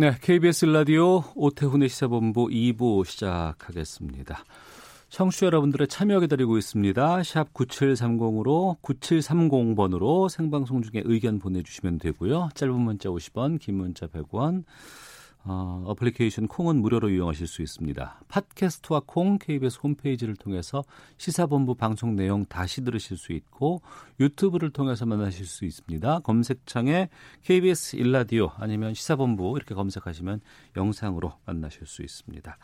네, KBS 라디오 오태훈의 시사본부 2부 시작하겠습니다. 청취자 여러분들의 참여 기다리고 있습니다. 샵 9730으로 9730번으로 생방송 중에 의견 보내주시면 되고요. 짧은 문자 50원, 긴 문자 100원, 어, 어플리케이션 콩은 무료로 이용하실 수 있습니다. 팟캐스트와 콩 KBS 홈페이지를 통해서 시사본부 방송 내용 다시 들으실 수 있고 유튜브를 통해서 만나실 수 있습니다. 검색창에 KBS 일라디오 아니면 시사본부 이렇게 검색하시면 영상으로 만나실 수 있습니다.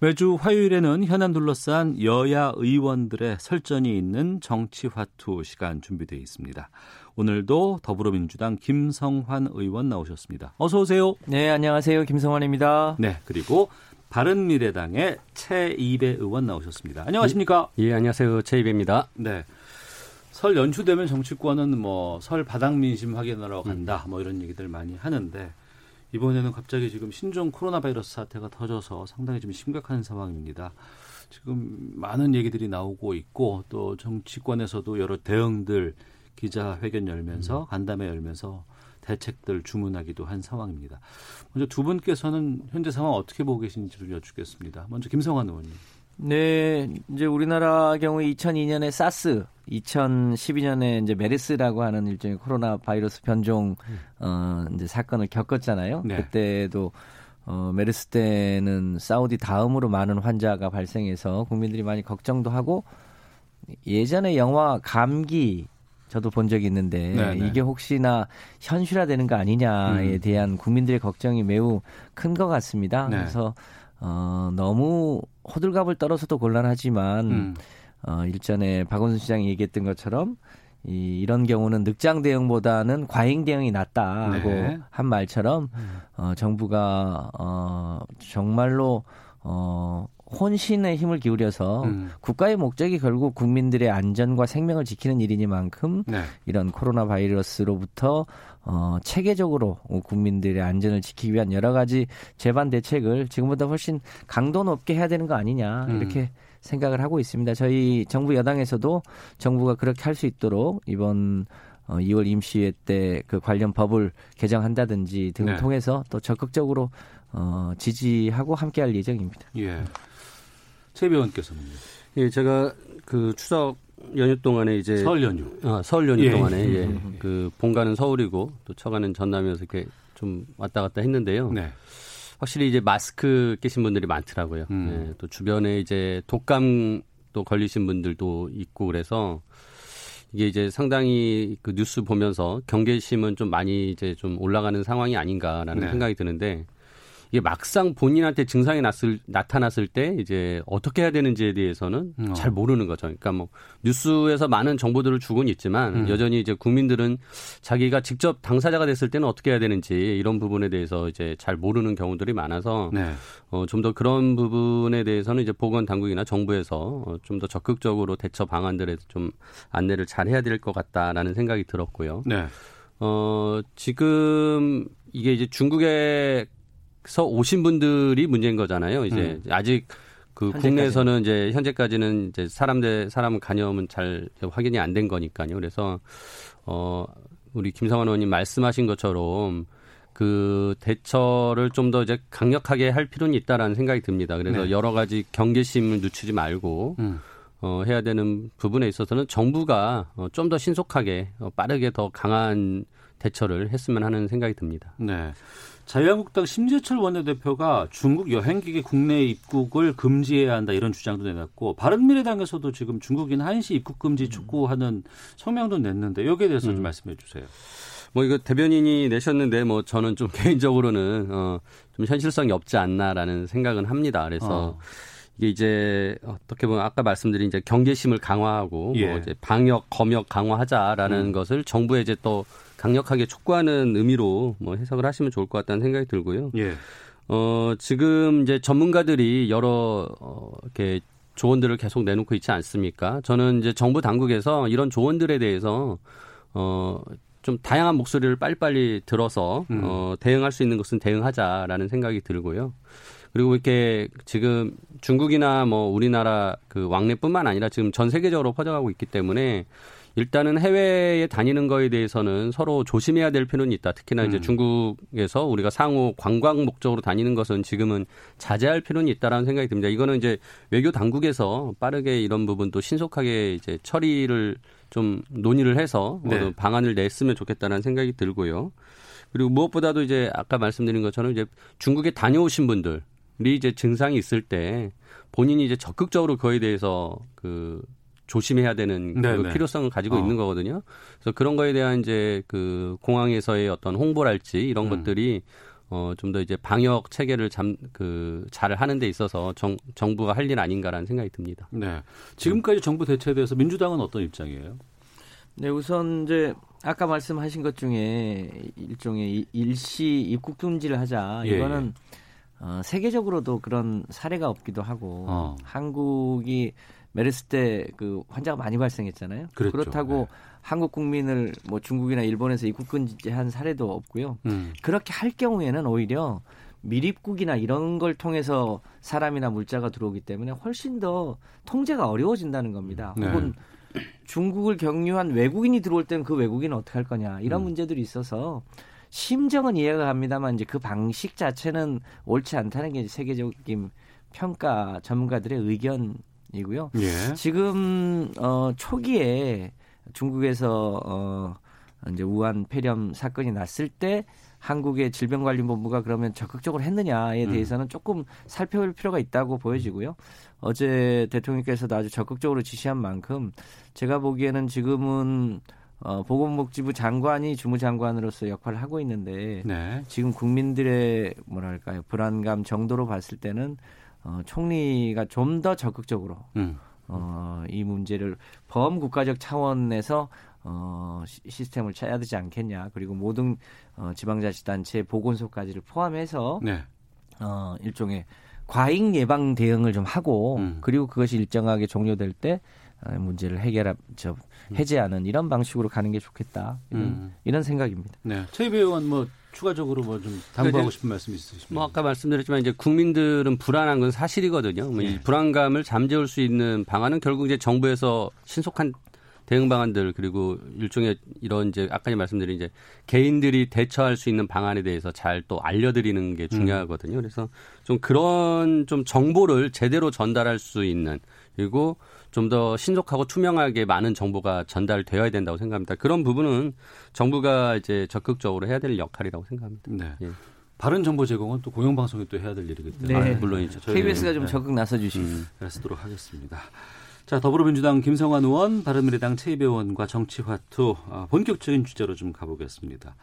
매주 화요일에는 현안 둘러싼 여야 의원들의 설전이 있는 정치화투 시간 준비되어 있습니다. 오늘도 더불어민주당 김성환 의원 나오셨습니다. 어서 오세요. 네, 안녕하세요. 김성환입니다. 네, 그리고 바른미래당의 최이배 의원 나오셨습니다. 안녕하십니까? 예, 안녕하세요. 최이배입니다. 네. 설 연초되면 정치권은 뭐 설 바닥 민심 확인하러 간다 뭐 이런 얘기들 많이 하는데 이번에는 갑자기 지금 신종 코로나 바이러스 사태가 터져서 상당히 좀 심각한 상황입니다. 지금 많은 얘기들이 나오고 있고 또 정치권에서도 여러 대응들 기자회견 열면서 간담회 열면서 대책들 주문하기도 한 상황입니다. 먼저 두 분께서는 현재 상황 어떻게 보고 계신지를 여쭙겠습니다. 먼저 김성환 의원님. 네, 이제 우리나라 경우 2002년에 사스, 2012년에 이제 메르스라고 하는 일종의 코로나 바이러스 변종 어 이제 사건을 겪었잖아요. 네. 그때도 어 메르스 때는 사우디 다음으로 많은 환자가 발생해서 국민들이 많이 걱정도 하고 예전에 영화 감기 저도 본 적이 있는데 네네. 이게 혹시나 현실화되는 거 아니냐에 음. 대한 국민들의 걱정이 매우 큰 것 같습니다. 네. 그래서 어 너무 호들갑을 떨어서도 곤란하지만 음. 어 일전에 박원순 시장이 얘기했던 것처럼 이, 이런 경우는 늑장 대응보다는 과잉 대응이 낫다고 네. 한 말처럼 어, 정부가 어, 정말로 어, 혼신의 힘을 기울여서 음. 국가의 목적이 결국 국민들의 안전과 생명을 지키는 일이니만큼 네. 이런 코로나 바이러스로부터 어, 체계적으로 국민들의 안전을 지키기 위한 여러 가지 재반 대책을 지금보다 훨씬 강도 높게 해야 되는 거 아니냐 음. 이렇게 생각을 하고 있습니다. 저희 정부 여당에서도 정부가 그렇게 할 수 있도록 이번 어, 2월 임시회 때 그 관련 법을 개정한다든지 등을 네. 통해서 또 적극적으로 어, 지지하고 함께할 예정입니다. 예. 최 의원께서는요. 예, 제가 그 추석 연휴 동안에 이제 설 연휴. 아, 설 연휴 예. 동안에 예, 그 본가는 서울이고 또 처가는 전남이어서 이렇게 좀 왔다 갔다 했는데요. 네. 확실히 이제 마스크 끼신 분들이 많더라고요. 음. 예, 또 주변에 이제 독감 또 걸리신 분들도 있고 그래서 이게 이제 상당히 그 뉴스 보면서 경계심은 좀 많이 이제 좀 올라가는 상황이 아닌가라는 네. 생각이 드는데 이게 막상 본인한테 증상이 났을, 나타났을 때 이제 어떻게 해야 되는지에 대해서는 어. 잘 모르는 거죠. 그러니까 뭐 뉴스에서 많은 정보들을 주곤 있지만 음. 여전히 이제 국민들은 자기가 직접 당사자가 됐을 때는 어떻게 해야 되는지 이런 부분에 대해서 이제 잘 모르는 경우들이 많아서 네. 어, 좀 더 그런 부분에 대해서는 이제 보건 당국이나 정부에서 어, 좀 더 적극적으로 대처 방안들에 좀 안내를 잘 해야 될 것 같다라는 생각이 들었고요. 네. 어, 지금 이게 이제 중국에 서 오신 분들이 문제인 거잖아요. 이제 아직 그 현재까지는. 국내에서는 이제 현재까지는 이제 사람 대 사람 간염은 잘 확인이 안 된 거니까요. 그래서 어, 우리 김성환 의원님 말씀하신 것처럼 그 대처를 좀 더 이제 강력하게 할 필요는 있다라는 생각이 듭니다. 그래서 네. 여러 가지 경계심을 늦추지 말고 음. 어, 해야 되는 부분에 있어서는 정부가 어, 좀 더 신속하게 어, 빠르게 더 강한 대처를 했으면 하는 생각이 듭니다. 네. 자유한국당 심재철 원내대표가 중국 여행객의 국내 입국을 금지해야 한다 이런 주장도 내놨고 바른미래당에서도 지금 중국인 한시 입국 금지 촉구하는 성명도 냈는데 여기에 대해서 좀 말씀해 주세요. 뭐 이거 대변인이 내셨는데 뭐 저는 좀 개인적으로는 어, 좀 현실성이 없지 않나라는 생각은 합니다. 그래서 어. 이게 이제 어떻게 보면 아까 말씀드린 이제 경계심을 강화하고 예. 뭐 이제 방역 검역 강화하자라는 음. 것을 정부에 이제 또 강력하게 촉구하는 의미로 뭐 해석을 하시면 좋을 것 같다는 생각이 들고요. 예. 어, 지금 이제 전문가들이 여러 어, 이렇게 조언들을 계속 내놓고 있지 않습니까? 저는 이제 정부 당국에서 이런 조언들에 대해서 어, 좀 다양한 목소리를 빨리빨리 들어서 음. 어, 대응할 수 있는 것은 대응하자라는 생각이 들고요. 그리고 이렇게 지금 중국이나 뭐 우리나라 그 왕래뿐만 아니라 지금 전 세계적으로 퍼져가고 있기 때문에 일단은 해외에 다니는 거에 대해서는 서로 조심해야 될 필요는 있다. 특히나 이제 음. 중국에서 우리가 상호 관광 목적으로 다니는 것은 지금은 자제할 필요는 있다라는 생각이 듭니다. 이거는 이제 외교 당국에서 빠르게 이런 부분도 신속하게 이제 처리를 좀 논의를 해서 네. 어, 방안을 냈으면 좋겠다는 생각이 들고요. 그리고 무엇보다도 이제 아까 말씀드린 것처럼 이제 중국에 다녀오신 분들이 이제 증상이 있을 때 본인이 이제 적극적으로 그거에 대해서 그 조심해야 되는 그. 필요성을 가지고 어. 있는 거거든요. 그래서 그런 거에 대한 이제 그 공항에서의 어떤 홍보랄지 이런 음. 것들이 어 좀 더 이제 방역 체계를 잠 그 잘 하는 데 있어서 정, 정부가 할 일 아닌가라는 생각이 듭니다. 네. 지금까지 정부 대처에 대해서 민주당은 어떤 입장이에요? 네, 우선 이제 아까 말씀하신 것 중에 일종의 이- 일시 입국 금지를 하자. 예, 이거는 어, 세계적으로도 그런 사례가 없기도 하고 어. 한국이 메르스 때 그 환자가 많이 발생했잖아요. 그랬죠. 그렇다고 네. 한국 국민을 뭐 중국이나 일본에서 입국 금지한 사례도 없고요. 음. 그렇게 할 경우에는 오히려 미입국이나 이런 걸 통해서 사람이나 물자가 들어오기 때문에 훨씬 더 통제가 어려워진다는 겁니다. 네. 혹은 중국을 경유한 외국인이 들어올 때는 그 외국인은 어떻게 할 거냐 이런 음. 문제들이 있어서 심정은 이해가 갑니다만 이제 그 방식 자체는 옳지 않다는 게 세계적인 평가 전문가들의 의견 이고요. 예. 지금 어 초기에 중국에서 어 이제 우한 폐렴 사건이 났을 때 한국의 질병관리본부가 그러면 적극적으로 했느냐에 음. 대해서는 조금 살펴볼 필요가 있다고 보여지고요. 어제 대통령께서도 아주 적극적으로 지시한 만큼 제가 보기에는 지금은 어 보건복지부 장관이 주무장관으로서 역할을 하고 있는데 네. 지금 국민들의 뭐랄까요 불안감 정도로 봤을 때는 어, 총리가 좀 더 적극적으로 음. 어, 이 문제를 범국가적 차원에서 어, 시- 시스템을 짜야 되지 않겠냐. 그리고 모든 어, 지방자치단체 보건소까지를 포함해서 네. 어, 일종의 과잉 예방 대응을 좀 하고 음. 그리고 그것이 일정하게 종료될 때 어, 문제를 해결하 저 해제하는 이런 방식으로 가는 게 좋겠다 이런, 음. 이런 생각입니다. 네. 최입 의원 뭐 추가적으로 뭐 좀 당부하고 싶은 말씀 있으십니까? 뭐 아까 말씀드렸지만 이제 국민들은 불안한 건 사실이거든요. 뭐이 네. 불안감을 잠재울 수 있는 방안은 결국 이제 정부에서 신속한 대응 방안들 그리고 일종의 이런 이제 아까 말씀드린 이제 개인들이 대처할 수 있는 방안에 대해서 잘 또 알려드리는 게 중요하거든요. 그래서 좀 그런 좀 정보를 제대로 전달할 수 있는 그리고 좀 더 신속하고 투명하게 많은 정보가 전달되어야 된다고 생각합니다. 그런 부분은 정부가 이제 적극적으로 해야 될 역할이라고 생각합니다. 네. 예. 바른 정보 제공은 또 공영방송이 또 해야 될 일이기 때문에 네. 아, 물론이죠. KBS가 좀 네. 적극 나서 주시고 음. 하겠습니다. 자, 더불어민주당 김성환 의원, 바른미래당 최입 의원과 정치화투 아, 본격적인 주제로 좀 가보겠습니다.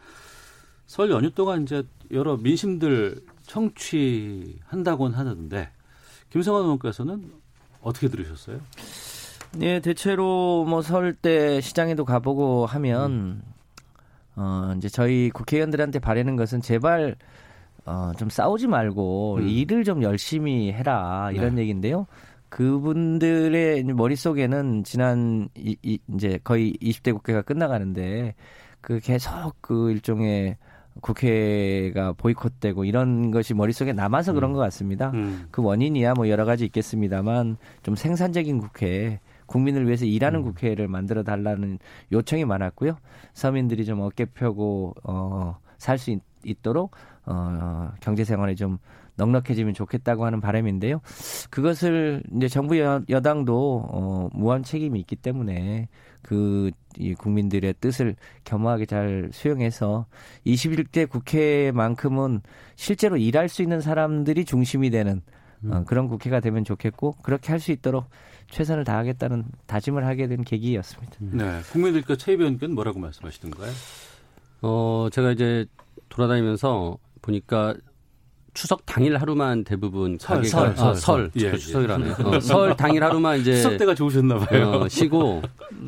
설 연휴 동안 이제 여러 민심들 청취한다곤 하는데 김성환 의원께서는 어떻게 들으셨어요? 네, 대체로 뭐설때 시장에도 가보고 하면 어 이제 저희 국회의원들한테 바라는 것은 제발 어좀 싸우지 말고 음. 일을 좀 열심히 해라 이런 네. 얘기인데요. 그분들의 머릿속에는 지난 이, 이 이제 거의 20대 국회가 끝나가는데 그 계속 그 일종의 국회가 보이콧되고 이런 것이 머릿속에 남아서 그런 것 같습니다. 음. 그 원인이야 뭐 여러 가지 있겠습니다만 좀 생산적인 국회, 국민을 위해서 일하는 국회를 만들어 달라는 요청이 많았고요. 서민들이 좀 어깨 펴고 어 살 수 있도록 어 경제 생활에 좀 넉넉해지면 좋겠다고 하는 바람인데요. 그것을 이제 정부 여, 여당도 어 무한 책임이 있기 때문에 그 이 국민들의 뜻을 겸허하게 잘 수용해서 21대 국회만큼은 실제로 일할 수 있는 사람들이 중심이 되는 어, 그런 국회가 되면 좋겠고 그렇게 할 수 있도록 최선을 다하겠다는 다짐을 하게 된 계기였습니다. 네. 국민들께 최입 의원께는 뭐라고 말씀하시던가요? 어, 제가 이제 돌아다니면서 보니까 추석 당일 하루만 대부분 설, 가게가 설, 아, 설, 설, 설. 예, 그 예. 추석이라네. 어, 설 당일 하루만 이제 추석 때가 좋으셨나 봐요. 어, 쉬고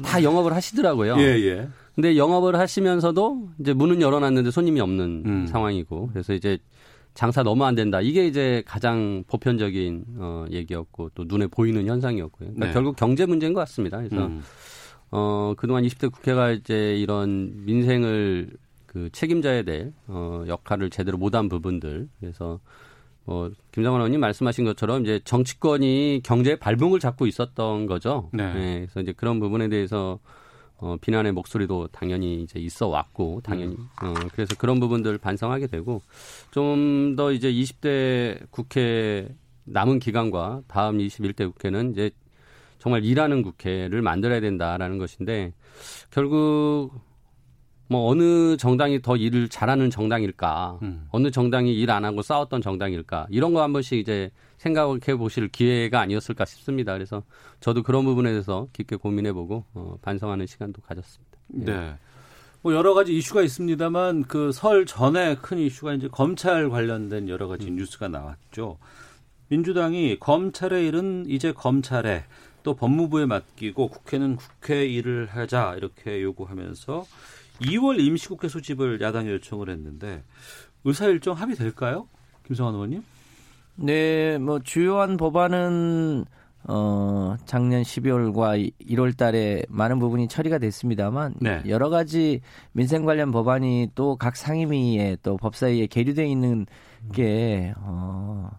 다 영업을 하시더라고요. 예, 예. 근데 영업을 하시면서도 이제 문은 열어놨는데 손님이 없는 음. 상황이고 그래서 이제 장사 너무 안 된다. 이게 이제 가장 보편적인 어, 얘기였고 또 눈에 보이는 현상이었고요. 그러니까 네. 결국 경제 문제인 것 같습니다. 그래서 음. 어, 그동안 20대 국회가 이제 이런 민생을 그 책임져야 될 어, 역할을 제대로 못한 부분들 그래서 뭐 김상원 의원님 말씀하신 것처럼 이제 정치권이 경제의 발봉을 잡고 있었던 거죠. 네. 네. 그래서 이제 그런 부분에 대해서 어, 비난의 목소리도 당연히 이제 있어 왔고 당연히 음. 어, 그래서 그런 부분들 반성하게 되고 좀 더 이제 20대 국회 남은 기간과 다음 21대 국회는 이제 정말 일하는 국회를 만들어야 된다라는 것인데 결국 뭐 어느 정당이 더 일을 잘하는 정당일까, 음. 어느 정당이 일 안 하고 싸웠던 정당일까 이런 거 한 번씩 이제 생각해 보실 기회가 아니었을까 싶습니다. 그래서 저도 그런 부분에 대해서 깊게 고민해보고 어, 반성하는 시간도 가졌습니다. 예. 네. 뭐 여러 가지 이슈가 있습니다만 그 설 전에 큰 이슈가 이제 검찰 관련된 여러 가지 음. 뉴스가 나왔죠. 민주당이 검찰의 일은 이제 검찰에 또 법무부에 맡기고 국회는 국회 일을 하자 이렇게 요구하면서 2월 임시국회 소집을 야당이 요청을 했는데 의사 일정 합의될까요? 김성환 의원님? 네, 뭐 주요한 법안은 어 작년 12월과 1월 달에 많은 부분이 처리가 됐습니다만 네. 여러 가지 민생 관련 법안이 또 각 상임위에 또 법사위에 계류되어 있는 게 어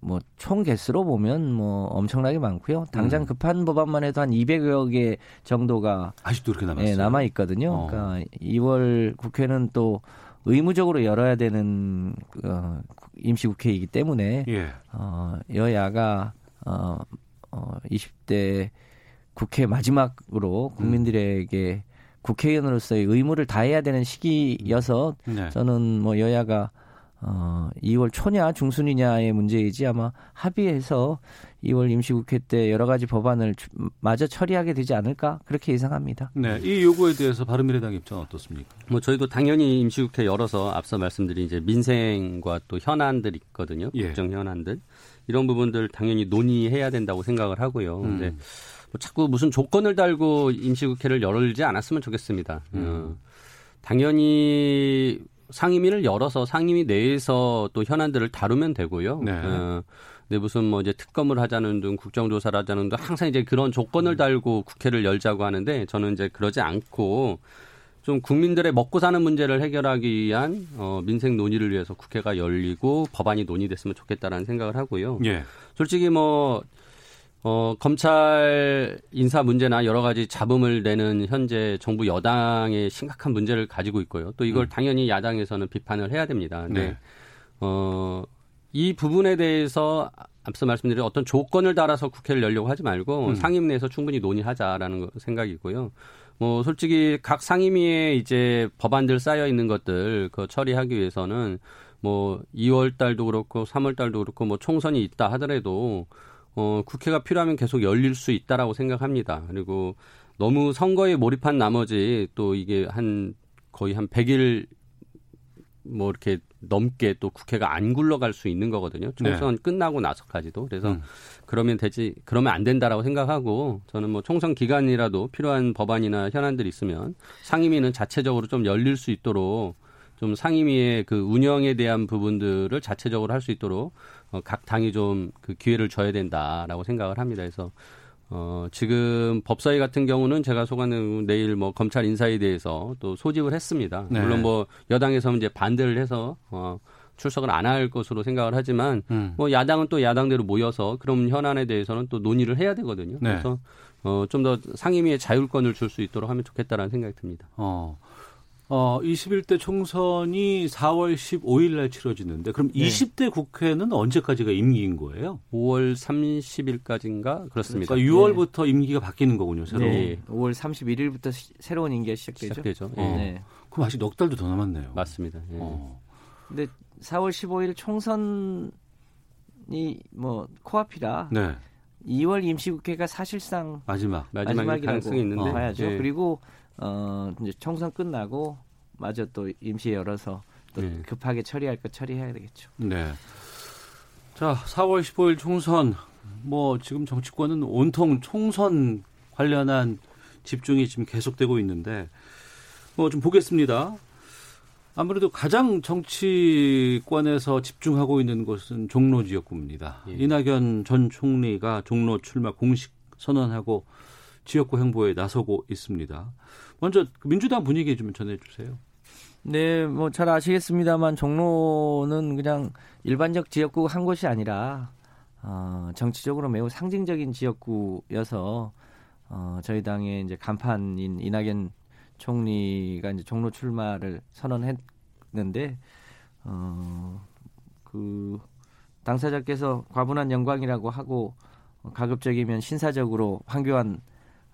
뭐 총 개수로 보면 뭐 엄청나게 많고요. 당장 음. 급한 법안만 해도 한 200여 개 정도가 아직도 그렇게 남았어요. 네, 남아 있거든요. 어. 그러니까 2월 국회는 또 의무적으로 열어야 되는 어, 임시국회이기 때문에 예. 어, 여야가 어, 어, 20대 국회 마지막으로 국민들에게 음. 국회의원으로서의 의무를 다해야 되는 시기여서 네. 저는 뭐 여야가 어, 2월 초냐 중순이냐의 문제이지 아마 합의해서 2월 임시국회 때 여러 가지 법안을 마저 처리하게 되지 않을까 그렇게 예상합니다. 네, 이 요구에 대해서 바른미래당 입장 어떻습니까? 뭐 저희도 당연히 임시국회 열어서 앞서 말씀드린 이제 민생과 또 현안들 있거든요. 예. 국정 현안들 이런 부분들 당연히 논의해야 된다고 생각을 하고요. 음. 근데 뭐 자꾸 무슨 조건을 달고 임시국회를 열지 않았으면 좋겠습니다. 음. 어, 당연히 상임위를 열어서 상임위 내에서 또 현안들을 다루면 되고요. 네. 어, 근데 무슨 뭐 이제 특검을 하자는 등 국정조사를 하자는 등 항상 이제 그런 조건을 음. 달고 국회를 열자고 하는데 저는 이제 그러지 않고 좀 국민들의 먹고 사는 문제를 해결하기 위한 어, 민생 논의를 위해서 국회가 열리고 법안이 논의됐으면 좋겠다라는 생각을 하고요. 예. 솔직히 뭐 어, 검찰 인사 문제나 여러 가지 잡음을 내는 현재 정부 여당의 심각한 문제를 가지고 있고요. 또 이걸 음. 당연히 야당에서는 비판을 해야 됩니다. 근데 네. 어, 이 부분에 대해서 앞서 말씀드린 어떤 조건을 달아서 국회를 열려고 하지 말고 음. 상임 내에서 충분히 논의하자라는 생각이고요. 뭐 솔직히 각 상임위에 이제 법안들 쌓여 있는 것들 그 처리하기 위해서는 뭐 2월 달도 그렇고 3월 달도 그렇고 뭐 총선이 있다 하더라도 어, 국회가 필요하면 계속 열릴 수 있다라고 생각합니다. 그리고 너무 선거에 몰입한 나머지 또 이게 한 거의 한 100일 뭐 이렇게 넘게 또 국회가 안 굴러갈 수 있는 거거든요. 총선 네. 끝나고 나서까지도. 그래서 음. 그러면 되지, 그러면 안 된다라고 생각하고 저는 뭐 총선 기간이라도 필요한 법안이나 현안들이 있으면 상임위는 자체적으로 좀 열릴 수 있도록 좀 상임위의 그 운영에 대한 부분들을 자체적으로 할 수 있도록 어, 각 당이 좀 그 기회를 줘야 된다라고 생각을 합니다. 그래서 어, 지금 법사위 같은 경우는 제가 소관은 내일 뭐 검찰 인사에 대해서 또 소집을 했습니다. 네. 물론 뭐 여당에서 이제 반대를 해서 어, 출석을 안 할 것으로 생각을 하지만 음. 뭐 야당은 또 야당대로 모여서 그런 현안에 대해서는 또 논의를 해야 되거든요. 네. 그래서 어, 좀 더 상임위의 자율권을 줄 수 있도록 하면 좋겠다라는 생각이 듭니다. 어. 어, 21대 총선이 4월 15일 날 치러지는데 그럼 네. 20대 국회는 언제까지가 임기인 거예요? 5월 30일까지인가 그렇습니다. 그러니까 6월부터 네. 임기가 바뀌는 거군요, 새로. 네. 5월 31일부터 시, 새로운 임기가 시작되죠. 시작되죠. 어. 네. 그럼 아직 넉 달도 더 남았네요. 맞습니다. 예. 어. 근데 4월 15일 총선이 뭐 코앞이라 네. 2월 임시국회가 사실상 마지막 마지막이라고 가능성이 있는데 봐야죠. 예. 그리고 어 이제 총선 끝나고 마저 또 임시 열어서 또 네. 급하게 처리할 것 처리해야 되겠죠. 네. 자, 4월 15일 총선 뭐 지금 정치권은 온통 총선 관련한 집중이 지금 계속되고 있는데 뭐 좀 보겠습니다. 아무래도 가장 정치권에서 집중하고 있는 곳은 종로 지역구입니다. 예. 이낙연 전 총리가 종로 출마 공식 선언하고 지역구 행보에 나서고 있습니다. 먼저 민주당 분위기 좀 전해주세요. 네, 뭐 잘 아시겠습니다만 종로는 그냥 일반적 지역구 한 곳이 아니라 어, 정치적으로 매우 상징적인 지역구여서 어, 저희 당의 이제 간판인 이낙연 총리가 이제 종로 출마를 선언했는데 어 그 당사자께서 과분한 영광이라고 하고 가급적이면 신사적으로 황교안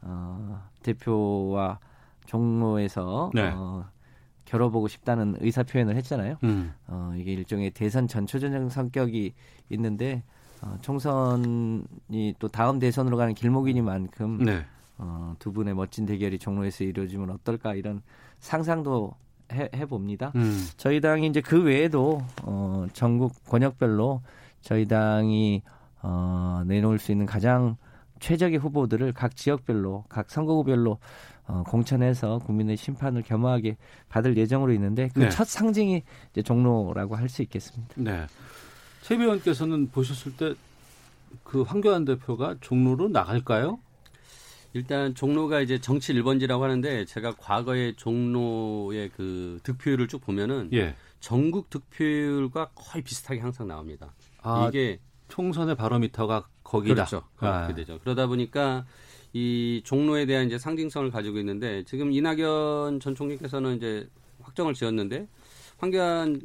어, 대표와 종로에서 네. 어, 겨뤄보고 싶다는 의사 표현을 했잖아요. 음. 어, 이게 일종의 대선 전초전형 성격이 있는데 어, 총선이 또 다음 대선으로 가는 길목이니만큼 네. 어, 두 분의 멋진 대결이 종로에서 이루어지면 어떨까 이런 상상도 해, 해봅니다. 음. 저희 당이 이제 그 외에도 어, 전국 권역별로 저희 당이 어, 내놓을 수 있는 가장 최적의 후보들을 각 지역별로, 각 선거구별로 어, 공천해서 국민의 심판을 겸허하게 받을 예정으로 있는데 그첫 네. 상징이 이제 종로라고 할 수 있겠습니다. 네. 최 의원께서는 보셨을 때 그 황교안 대표가 종로로 나갈까요? 일단 종로가 이제 정치 1번지라고 하는데 제가 과거에 종로의 그 득표율을 쭉 보면은 예. 전국 득표율과 거의 비슷하게 항상 나옵니다. 아, 이게 총선의 바로미터가 거기다. 그렇죠. 그렇게 아. 되죠. 그러다 보니까 이 종로에 대한 이제 상징성을 가지고 있는데 지금 이낙연 전 총리께서는 이제 확정을 지었는데 황교안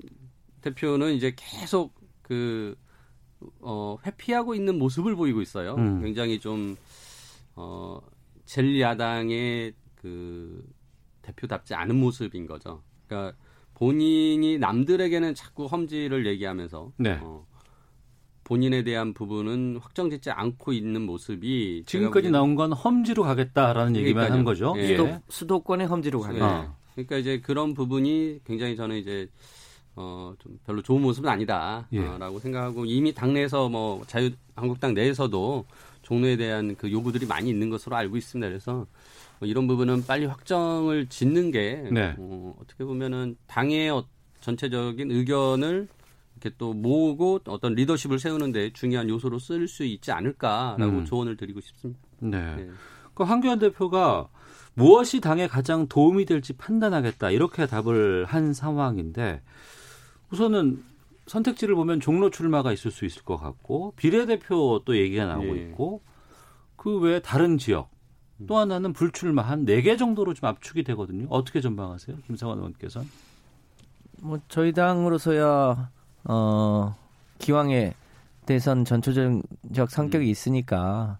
대표는 이제 계속 그 어, 회피하고 있는 모습을 보이고 있어요. 음. 굉장히 좀 어, 젤리 야당의 그 대표답지 않은 모습인 거죠. 그러니까 본인이 남들에게는 자꾸 험지를 얘기하면서 네. 어, 본인에 대한 부분은 확정짓지 않고 있는 모습이 지금까지 나온 건 험지로 가겠다라는 얘기만 한 거죠. 예. 수도, 수도권의 험지로 가겠다. 예. 그러니까 이제 그런 부분이 굉장히 저는 이제 어, 좀 별로 좋은 모습은 아니다라고 예. 어, 생각하고 이미 당내에서 뭐 자유 한국당 내에서도 종로에 대한 그 요구들이 많이 있는 것으로 알고 있습니다. 그래서 뭐 이런 부분은 빨리 확정을 짓는 게 네. 어, 어떻게 보면은 당의 어, 전체적인 의견을 이렇게 또 모으고 어떤 리더십을 세우는 데 중요한 요소로 쓸 수 있지 않을까라고 음. 조언을 드리고 싶습니다. 네. 네. 그 황교안 대표가 무엇이 당에 가장 도움이 될지 판단하겠다 이렇게 답을 한 상황인데 우선은 선택지를 보면 종로 출마가 있을 수 있을 것 같고 비례대표 또 얘기가 나오고 네. 있고 그 외에 다른 지역 또 하나는 불출마 한 네 개 정도로 좀 압축이 되거든요. 어떻게 전망하세요? 김상환 의원께서? 뭐 저희 당으로서야 어, 기왕에 대선 전초적 성격이 음. 있으니까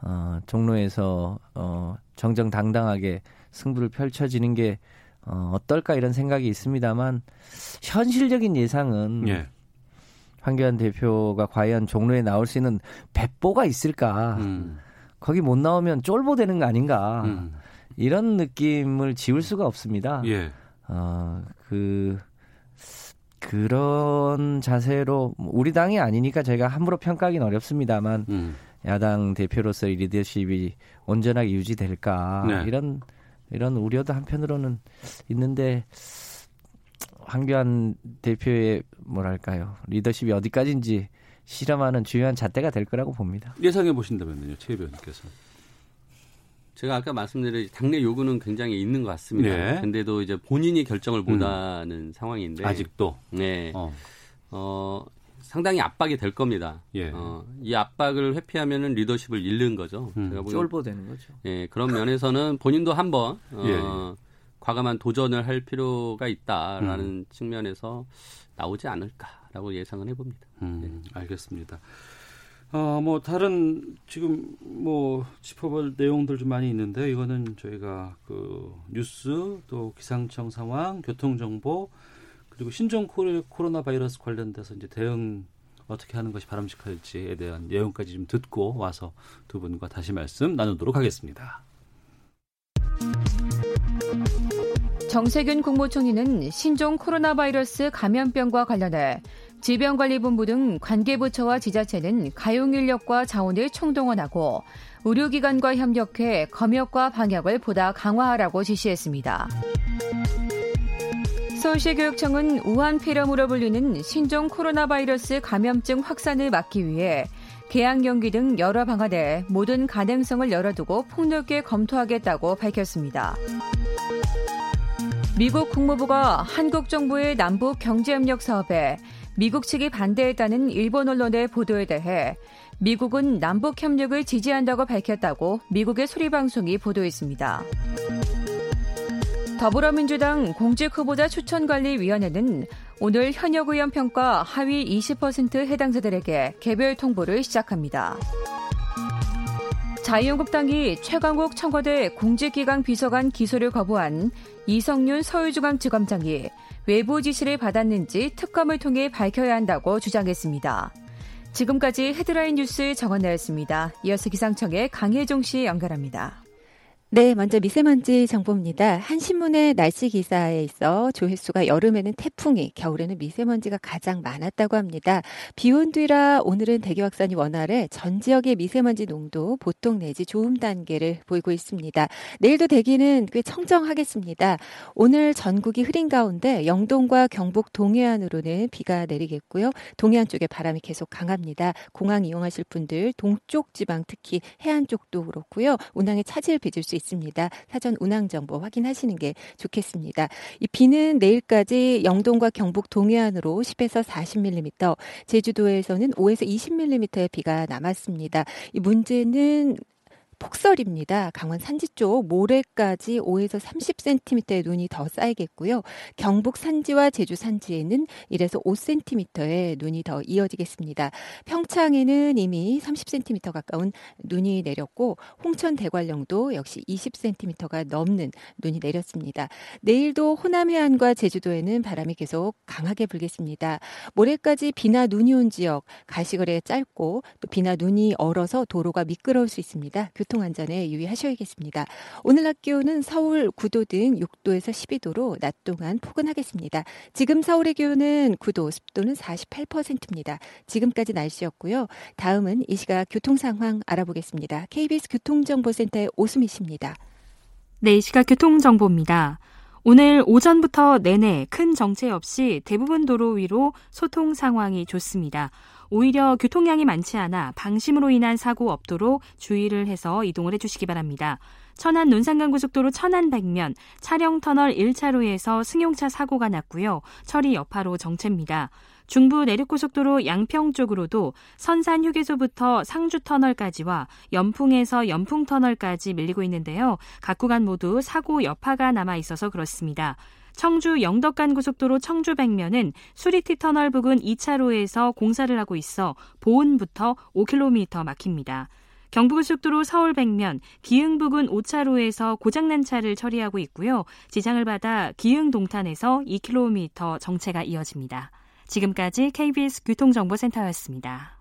어, 종로에서 어, 정정당당하게 승부를 펼쳐지는 게 어, 어떨까 이런 생각이 있습니다만 현실적인 예상은 예. 황교안 대표가 과연 종로에 나올 수 있는 배보가 있을까? 음. 거기 못 나오면 쫄보 되는 거 아닌가? 음. 이런 느낌을 지울 수가 없습니다. 예. 어, 그 그런 자세로 우리 당이 아니니까 제가 함부로 평가하기는 어렵습니다만 음. 야당 대표로서의 리더십이 온전하게 유지될까 네. 이런 이런 우려도 한편으로는 있는데 황교안 대표의 뭐랄까요 리더십이 어디까지인지 실험하는 중요한 잣대가 될 거라고 봅니다. 예상해 보신다면요, 최 의원께서. 제가 아까 말씀드린 당내 요구는 굉장히 있는 것 같습니다. 네. 근데도 이제 본인이 결정을 음. 못하는 음. 상황인데 아직도 네. 어. 어. 상당히 압박이 될 겁니다. 예. 어, 이 압박을 회피하면은 리더십을 잃는 거죠. 음. 제가 쫄보 되는 거죠. 예, 그런 면에서는 본인도 한번 어, 예. 과감한 도전을 할 필요가 있다라는 음. 측면에서 나오지 않을까라고 예상을 해봅니다. 음, 네. 알겠습니다. 어, 뭐 다른 지금 뭐 짚어볼 내용들 좀 많이 있는데 이거는 저희가 그 뉴스 또 기상청 상황, 교통 정보 그리고 신종 코로나 바이러스 관련돼서 이제 대응 어떻게 하는 것이 바람직할지에 대한 내용까지 좀 듣고 와서 두 분과 다시 말씀 나누도록 하겠습니다. 정세균 국무총리는 신종 코로나 바이러스 감염병과 관련해 질병관리본부 등 관계부처와 지자체는 가용 인력과 자원을 총동원하고 의료기관과 협력해 검역과 방역을 보다 강화하라고 지시했습니다. 서울시 교육청은 우한 폐렴으로 불리는 신종 코로나 바이러스 감염증 확산을 막기 위해 개학 연기 등 여러 방안에 모든 가능성을 열어두고 폭넓게 검토하겠다고 밝혔습니다. 미국 국무부가 한국 정부의 남북 경제협력 사업에 미국 측이 반대했다는 일본 언론의 보도에 대해 미국은 남북 협력을 지지한다고 밝혔다고 미국의 소리 방송이 보도했습니다. 더불어민주당 공직후보자 추천관리위원회는 오늘 현역 의원 평가 하위 20% 해당자들에게 개별 통보를 시작합니다. 자유한국당이 최강욱 청와대 공직기강 비서관 기소를 거부한 이성윤 서울중앙지검장이 외부 지시를 받았는지 특검을 통해 밝혀야 한다고 주장했습니다. 지금까지 헤드라인 뉴스 정원나였습니다. 이어서 기상청의 강혜종 씨 연결합니다. 네, 먼저 미세먼지 정보입니다. 한 신문의 날씨 기사에 있어 조회수가 여름에는 태풍이, 겨울에는 미세먼지가 가장 많았다고 합니다. 비온 뒤라 오늘은 대기 확산이 원활해 전 지역의 미세먼지 농도 보통 내지 좋음 단계를 보이고 있습니다. 내일도 대기는 꽤 청정하겠습니다. 오늘 전국이 흐린 가운데 영동과 경북 동해안으로는 비가 내리겠고요. 동해안 쪽에 바람이 계속 강합니다. 공항 이용하실 분들 동쪽 지방 특히 해안 쪽도 그렇고요. 운항에 차질 빚을 수 있습니다. 있습니다. 사전 운항 정보 확인하시는 게 좋겠습니다. 이 비는 내일까지 영동과 경북 동해안으로 10에서 40mm, 제주도에서는 5에서 20mm의 비가 남았습니다. 이 문제는 폭설입니다. 강원 산지 쪽 모레까지 5에서 30cm의 눈이 더 쌓이겠고요. 경북 산지와 제주 산지에는 1에서 5cm의 눈이 더 이어지겠습니다. 평창에는 이미 30cm 가까운 눈이 내렸고 홍천 대관령도 역시 20cm가 넘는 눈이 내렸습니다. 내일도 호남 해안과 제주도에는 바람이 계속 강하게 불겠습니다. 모레까지 비나 눈이 온 지역 가시거리가 짧고 또 비나 눈이 얼어서 도로가 미끄러울 수 있습니다. 교통 안전에 유의하셔야겠습니다. 오늘 낮 기온은 서울 9도 등 6도에서 12도로 낮 동안 포근하겠습니다. 지금 서울의 기온은 9도, 습도는 48%입니다. 지금까지 날씨였고요. 다음은 이 시각 교통 상황 알아보겠습니다. KBS 교통정보센터의 오수미 씨입니다. 네, 이 시각 교통정보입니다. 오늘 오전부터 내내 큰 정체 없이 대부분 도로 위로 소통 상황이 좋습니다. 오히려 교통량이 많지 않아 방심으로 인한 사고 없도록 주의를 해서 이동을 해주시기 바랍니다. 천안 논산간고속도로 천안 백면 차량 터널 1차로에서 승용차 사고가 났고요. 처리 여파로 정체입니다. 중부 내륙고속도로 양평 쪽으로도 선산 휴게소부터 상주 터널까지와 연풍에서 연풍 터널까지 밀리고 있는데요. 각 구간 모두 사고 여파가 남아 있어서 그렇습니다. 청주 영덕간 고속도로 청주 백면은 수리티 터널 부근 2차로에서 공사를 하고 있어 보은부터 5km 막힙니다. 경부고속도로 서울 백면 기흥 부근 5차로에서 고장난 차를 처리하고 있고요. 지장을 받아 기흥 동탄에서 2km 정체가 이어집니다. 지금까지 KBS 교통정보센터였습니다.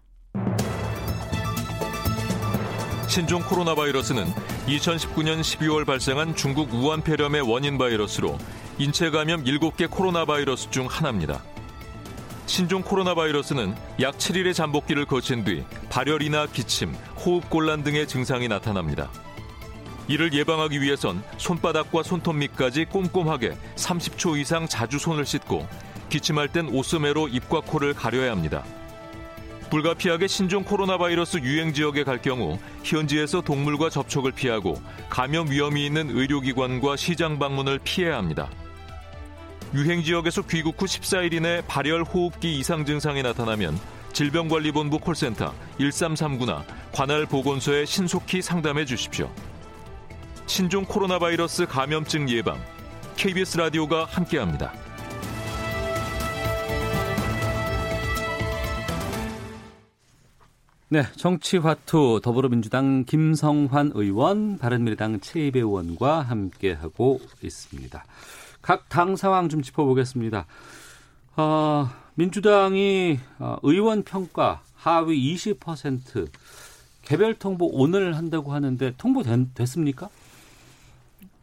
신종 코로나 바이러스는 2019년 12월 발생한 중국 우한 폐렴의 원인 바이러스로 인체 감염 7개 코로나 바이러스 중 하나입니다. 신종 코로나 바이러스는 약 7일의 잠복기를 거친 뒤 발열이나 기침, 호흡곤란 등의 증상이 나타납니다. 이를 예방하기 위해선 손바닥과 손톱 밑까지 꼼꼼하게 30초 이상 자주 손을 씻고 기침할 땐 오스메로 입과 코를 가려야 합니다. 불가피하게 신종 코로나 바이러스 유행 지역에 갈 경우 현지에서 동물과 접촉을 피하고 감염 위험이 있는 의료기관과 시장 방문을 피해야 합니다. 유행 지역에서 귀국 후 14일 이내 발열 호흡기 이상 증상이 나타나면 질병관리본부 콜센터 1339나 관할 보건소에 신속히 상담해 주십시오. 신종 코로나 바이러스 감염증 예방 KBS 라디오가 함께합니다. 네, 정치화투 더불어민주당 김성환 의원, 바른미래당 최이배 의원과 함께하고 있습니다. 각 당 상황 좀 짚어보겠습니다. 어, 민주당이 어, 의원 평가 하위 20% 개별 통보 오늘 한다고 하는데 통보 됐, 습니까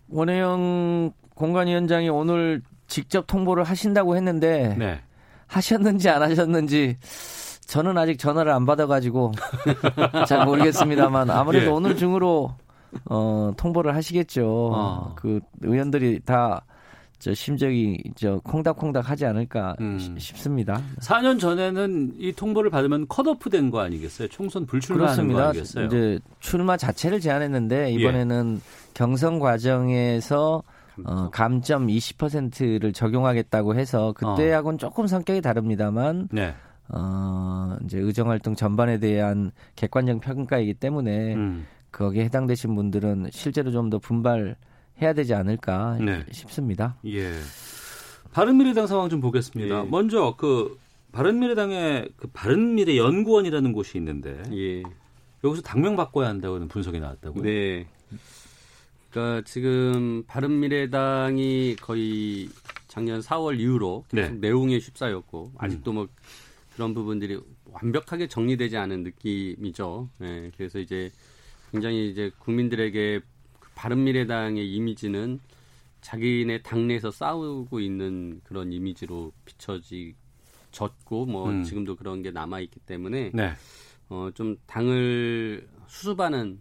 원혜영 공관위원장이 오늘 직접 통보를 하신다고 했는데 네. 하셨는지 안 하셨는지 저는 아직 전화를 안 받아가지고 잘 모르겠습니다만 아무래도 예. 오늘 중으로 어, 통보를 하시겠죠. 어. 그 의원들이 다 저 심정이 저 콩닥콩닥 하지 않을까 음. 싶습니다. 4년 전에는 이 통보를 받으면 컷오프 된 거 아니겠어요? 총선 불출마하는 거 아니겠어요? 이제 출마 자체를 제안했는데 이번에는 예. 경선 과정에서 어, 감점 20%를 적용하겠다고 해서 그때하고는 어. 조금 성격이 다릅니다만 네. 어, 이제 의정 활동 전반에 대한 객관적 평가이기 때문에 음. 거기에 해당되신 분들은 실제로 좀 더 분발 해야 되지 않을까 네. 싶습니다. 예. 바른미래당 상황 좀 보겠습니다. 예. 먼저 그 바른미래당의 그 바른미래 연구원이라는 곳이 있는데 예. 여기서 당명 바꿔야 한다고는 분석이 나왔다고요. 네. 그러니까 지금 바른미래당이 거의 작년 4월 이후로 계속 네. 내용에 휩싸였고 아직도 뭐 그런 부분들이 완벽하게 정리되지 않은 느낌이죠. 네, 그래서 이제 굉장히 이제 국민들에게 그 바른미래당의 이미지는 자기네 당내에서 싸우고 있는 그런 이미지로 비춰지졌고 뭐 음. 지금도 그런 게 남아 있기 때문에 네. 어, 좀 당을 수습하는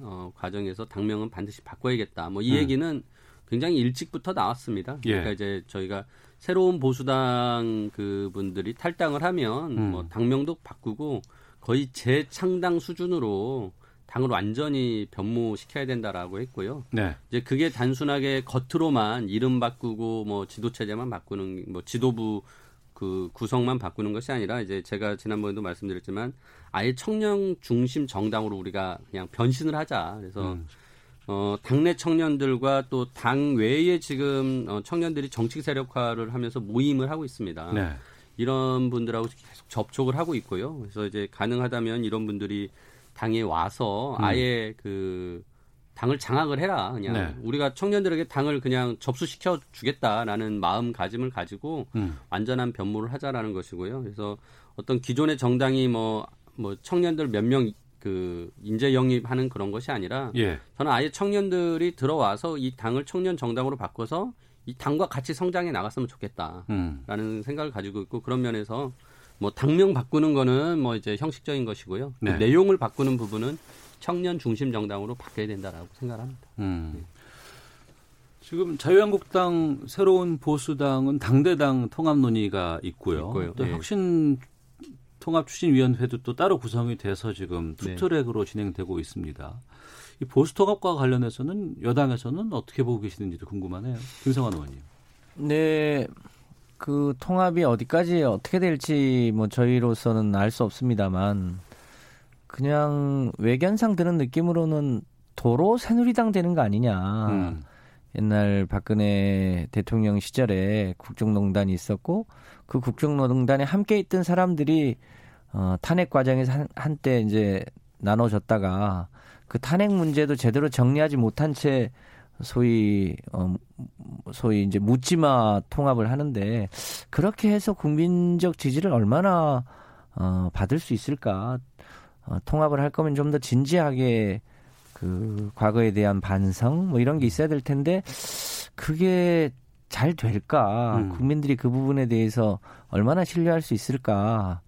어, 과정에서 당명은 반드시 바꿔야겠다. 뭐이 음. 얘기는 굉장히 일찍부터 나왔습니다. 예. 그러니까 이제 저희가 새로운 보수당 그분들이 탈당을 하면 음. 뭐 당명도 바꾸고 거의 재창당 수준으로 당을 완전히 변모시켜야 된다라고 했고요. 네. 이제 그게 단순하게 겉으로만 이름 바꾸고 뭐 지도 체제만 바꾸는 뭐 지도부 그 구성만 바꾸는 것이 아니라 이제 제가 지난번에도 말씀드렸지만 아예 청년 중심 정당으로 우리가 그냥 변신을 하자. 그래서 음. 어, 당내 청년들과 또 당 외에 지금 어, 청년들이 정치 세력화를 하면서 모임을 하고 있습니다. 네. 이런 분들하고 계속 접촉을 하고 있고요. 그래서 이제 가능하다면 이런 분들이 당에 와서 음. 아예 그 당을 장악을 해라. 그냥 네. 우리가 청년들에게 당을 그냥 접수시켜 주겠다라는 마음가짐을 가지고 음. 완전한 변모를 하자라는 것이고요. 그래서 어떤 기존의 정당이 뭐뭐 뭐 청년들 몇명 그 인재 영입하는 그런 것이 아니라 예. 저는 아예 청년들이 들어와서 이 당을 청년 정당으로 바꿔서 이 당과 같이 성장해 나갔으면 좋겠다라는 음. 생각을 가지고 있고 그런 면에서 뭐 당명 바꾸는 거는 뭐 이제 형식적인 것이고요. 그 네. 그 내용을 바꾸는 부분은 청년 중심 정당으로 바뀌어야 된다라고 생각합니다. 음. 네. 지금 자유한국당 새로운 보수당은 당대당 통합 논의가 있고요. 있고요. 또 네. 혁신 통합 추진위원회도 또 따로 구성이 돼서 지금 네. 투트랙으로 네. 진행되고 있습니다. 이 보수 통합과 관련해서는 여당에서는 어떻게 보고 계시는지도 궁금하네요. 김성환 의원님. 네, 그 통합이 어디까지 어떻게 될지 뭐 저희로서는 알 수 없습니다만 그냥 외견상 드는 느낌으로는 도로 새누리당 되는 거 아니냐. 음. 옛날 박근혜 대통령 시절에 국정농단이 있었고 그 국정농단에 함께 있던 사람들이 어, 탄핵 과정에서 한, 한때 이제 나눠졌다가 그 탄핵 문제도 제대로 정리하지 못한 채 소위 어 소위 이제 묻지마 통합을 하는데 그렇게 해서 국민적 지지를 얼마나 어 받을 수 있을까? 어, 통합을 할 거면 좀 더 진지하게 그 과거에 대한 반성 뭐 이런 게 있어야 될 텐데 그게 잘 될까? 음. 국민들이 그 부분에 대해서 얼마나 신뢰할 수 있을까?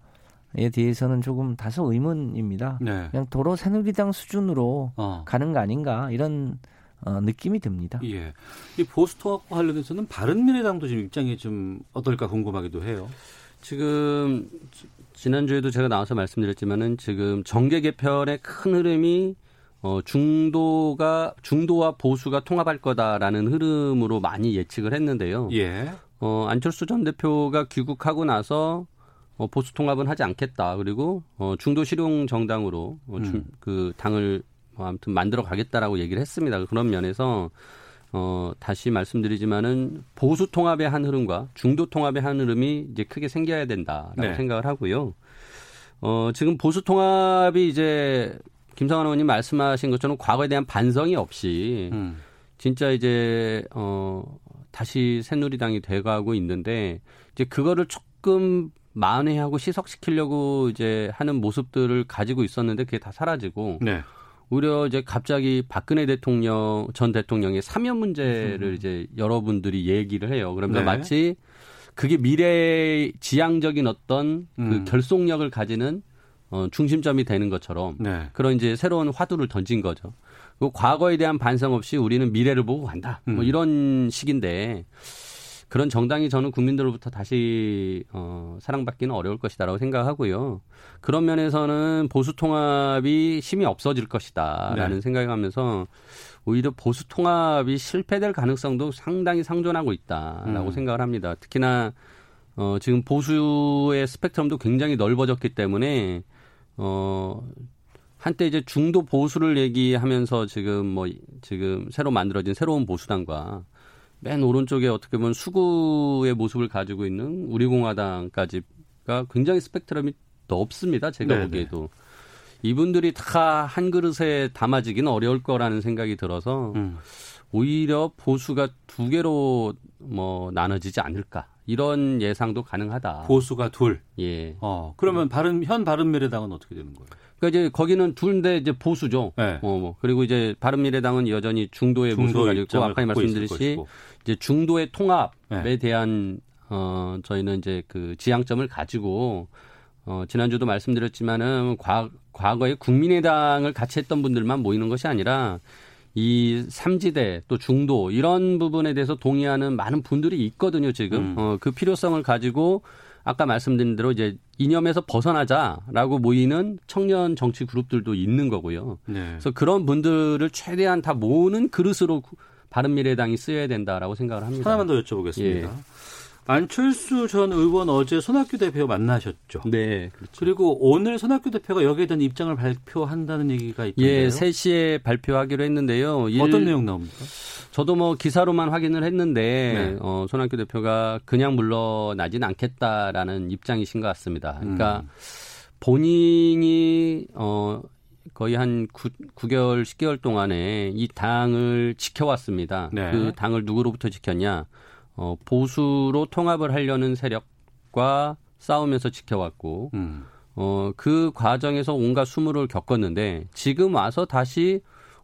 에 대해서는 조금 다소 의문입니다. 네. 그냥 도로 새누리당 수준으로 어. 가는 거 아닌가 이런 어, 느낌이 듭니다. 예. 이 보수 통합과 관련해서는 바른미래당도 지금 입장이 좀 어떨까 궁금하기도 해요. 지금 지난주에도 제가 나와서 말씀드렸지만은 지금 정계 개편의 큰 흐름이 어, 중도가 중도와 보수가 통합할 거다라는 흐름으로 많이 예측을 했는데요. 예. 어, 안철수 전 대표가 귀국하고 나서 어, 보수 통합은 하지 않겠다. 그리고 어, 중도 실용 정당으로 어, 중, 음. 그 당을 뭐 아무튼 만들어 가겠다라고 얘기를 했습니다. 그런 면에서 어, 다시 말씀드리지만은 보수 통합의 한 흐름과 중도 통합의 한 흐름이 이제 크게 생겨야 된다라고 네. 생각을 하고요. 어, 지금 보수 통합이 이제 김상환 의원님 말씀하신 것처럼 과거에 대한 반성이 없이 음. 진짜 이제 어 다시 새누리당이 돼가고 있는데 이제 그거를 조금 만회하고 시석시키려고 이제 하는 모습들을 가지고 있었는데 그게 다 사라지고 네. 오히려 이제 갑자기 박근혜 대통령 전 대통령의 사면 문제를 음. 이제 여러분들이 얘기를 해요. 그러면서 네. 마치 그게 미래 지향적인 어떤 그 음. 결속력을 가지는 어, 중심점이 되는 것처럼 네. 그런 이제 새로운 화두를 던진 거죠. 그 과거에 대한 반성 없이 우리는 미래를 보고 간다. 뭐 음. 이런 식인데 그런 정당이 저는 국민들로부터 다시 어, 사랑받기는 어려울 것이다라고 생각하고요. 그런 면에서는 보수 통합이 힘이 없어질 것이다라는 네. 생각을 하면서 오히려 보수 통합이 실패될 가능성도 상당히 상존하고 있다라고 음. 생각을 합니다. 특히나 어, 지금 보수의 스펙트럼도 굉장히 넓어졌기 때문에 어, 한때 이제 중도 보수를 얘기하면서 지금 뭐 지금 새로 만들어진 새로운 보수당과 맨 오른쪽에 어떻게 보면 수구의 모습을 가지고 있는 우리공화당까지가 굉장히 스펙트럼이 넓습니다. 제가 네네. 보기에도 이분들이 다 한 그릇에 담아지기는 어려울 거라는 생각이 들어서 음. 오히려 보수가 두 개로 뭐 나눠지지 않을까 이런 예상도 가능하다. 보수가 둘. 예. 어, 그러면 바른 현 바른 미래당은 어떻게 되는 거예요? 그러니까 이제 거기는 둘인데 이제 보수죠. 네. 어, 뭐. 그리고 이제 바른미래당은 여전히 중도의 중도 가지고 있고 아까 말씀드렸듯이. 이제 중도의 통합에 네. 대한 어 저희는 이제 그 지향점을 가지고 어 지난주도 말씀드렸지만은 과, 과거에 국민의당을 같이 했던 분들만 모이는 것이 아니라 이 삼지대 또 중도 이런 부분에 대해서 동의하는 많은 분들이 있거든요 지금 음. 어, 그 필요성을 가지고 아까 말씀드린 대로 이제 이념에서 벗어나자라고 모이는 청년 정치 그룹들도 있는 거고요. 네. 그래서 그런 분들을 최대한 다 모으는 그릇으로 바른미래당이 쓰여야 된다라고 생각을 합니다. 하나만 더 여쭤보겠습니다. 예. 안철수 전 의원 어제 손학규 대표 만나셨죠? 네, 그렇죠. 그리고 오늘 손학규 대표가 여기에 대한 입장을 발표한다는 얘기가 있던데요. 예, 3시에 발표하기로 했는데요. 일- 어떤 내용 나옵니까? 저도 뭐 기사로만 확인을 했는데 네. 어, 손학규 대표가 그냥 물러나진 않겠다라는 입장이신 것 같습니다. 그러니까 음. 본인이 어 거의 한 9, 9개월, 10개월 동안에 이 당을 지켜왔습니다. 네. 그 당을 누구로부터 지켰냐? 어, 보수로 통합을 하려는 세력과 싸우면서 지켜왔고, 음. 어, 그 과정에서 온갖 수모를 겪었는데, 지금 와서 다시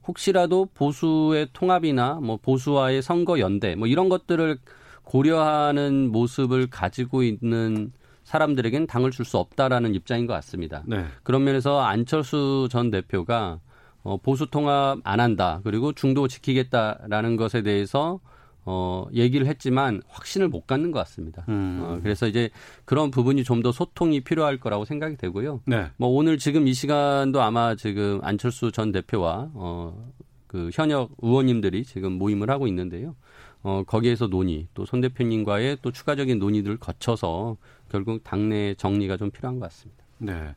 혹시라도 보수의 통합이나 뭐 보수와의 선거 연대, 뭐 이런 것들을 고려하는 모습을 가지고 있는 사람들에겐 당을 줄 수 없다라는 입장인 것 같습니다. 네. 그런 면에서 안철수 전 대표가 어, 보수 통합 안 한다. 그리고 중도 지키겠다라는 것에 대해서 어, 얘기를 했지만 확신을 못 갖는 것 같습니다. 음. 어, 그래서 이제 그런 부분이 좀 더 소통이 필요할 거라고 생각이 되고요. 네. 뭐 오늘 지금 이 시간도 아마 지금 안철수 전 대표와 어, 그 현역 의원님들이 지금 모임을 하고 있는데요. 어, 거기에서 논의, 또 손 대표님과의 또 추가적인 논의들을 거쳐서 결국 당내 정리가 좀 필요한 것 같습니다. 네.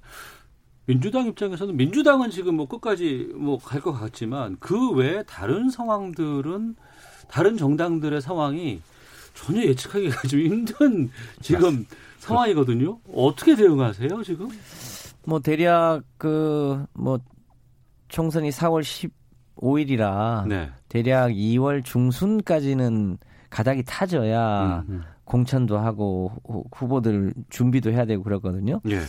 민주당 입장에서는 민주당은 지금 뭐 끝까지 뭐 갈 것 같지만 그 외에 다른 상황들은 다른 정당들의 상황이 전혀 예측하기가 좀 힘든 지금 상황이거든요. 어떻게 대응하세요 지금? 뭐 대략 그 뭐 총선이 4월 15일이라 네. 대략 2월 중순까지는 가닥이 타져야 음, 공천도 하고 후- 후보들 준비도 해야 되고 그렇거든요. 예.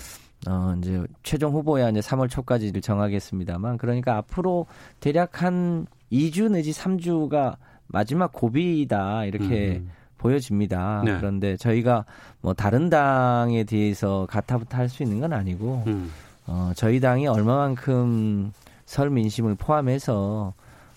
어, 이제 최종 후보야 이제 3월 초까지를 정하겠습니다만 그러니까 앞으로 대략 한 2주 내지 3주가 마지막 고비다 이렇게 음. 보여집니다. 네. 그런데 저희가 뭐 다른 당에 대해서 가타부타 할 수 있는 건 아니고 음. 어, 저희 당이 얼마만큼 설 민심을 포함해서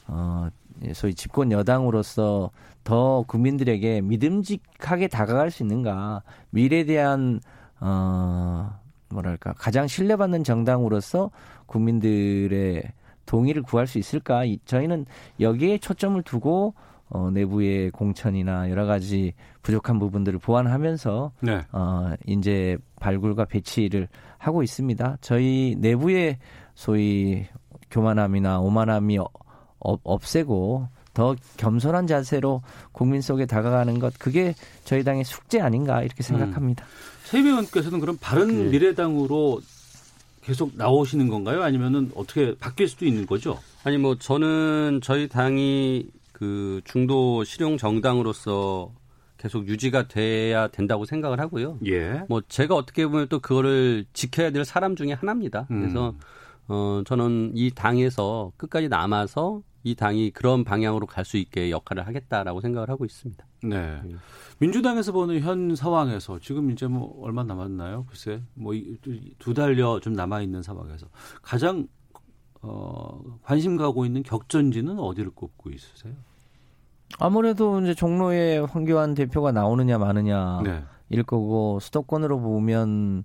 어, 소위 집권 여당으로서 더 국민들에게 믿음직하게 다가갈 수 있는가 미래에 대한 어, 뭐랄까 가장 신뢰받는 정당으로서 국민들의 동의를 구할 수 있을까? 이, 저희는 여기에 초점을 두고 어, 내부의 공천이나 여러 가지 부족한 부분들을 보완하면서 네. 어, 이제 발굴과 배치를 하고 있습니다. 저희 내부의 소위 교만함이나 오만함이 어, 업- 없애고 더 겸손한 자세로 국민 속에 다가가는 것 그게 저희 당의 숙제 아닌가 이렇게 생각합니다. 채 의원께서는 그럼 바른 네. 미래당으로 계속 나오시는 건가요? 아니면은 어떻게 바뀔 수도 있는 거죠? 아니 뭐 저는 저희 당이 그 중도 실용 정당으로서 계속 유지가 돼야 된다고 생각을 하고요. 예. 뭐 제가 어떻게 보면 또 그거를 지켜야 될 사람 중에 하나입니다. 음. 그래서 어 저는 이 당에서 끝까지 남아서 이 당이 그런 방향으로 갈 수 있게 역할을 하겠다라고 생각을 하고 있습니다. 네. 민주당에서 보는 현 상황에서 지금 이제 뭐 얼마 남았나요? 글쎄, 뭐 두 달여 좀 남아 있는 상황에서 가장 어, 관심 가고 있는 격전지는 어디를 꼽고 있으세요? 아무래도 이제 종로에 황교안 대표가 나오느냐 마느냐 네. 일 거고 수도권으로 보면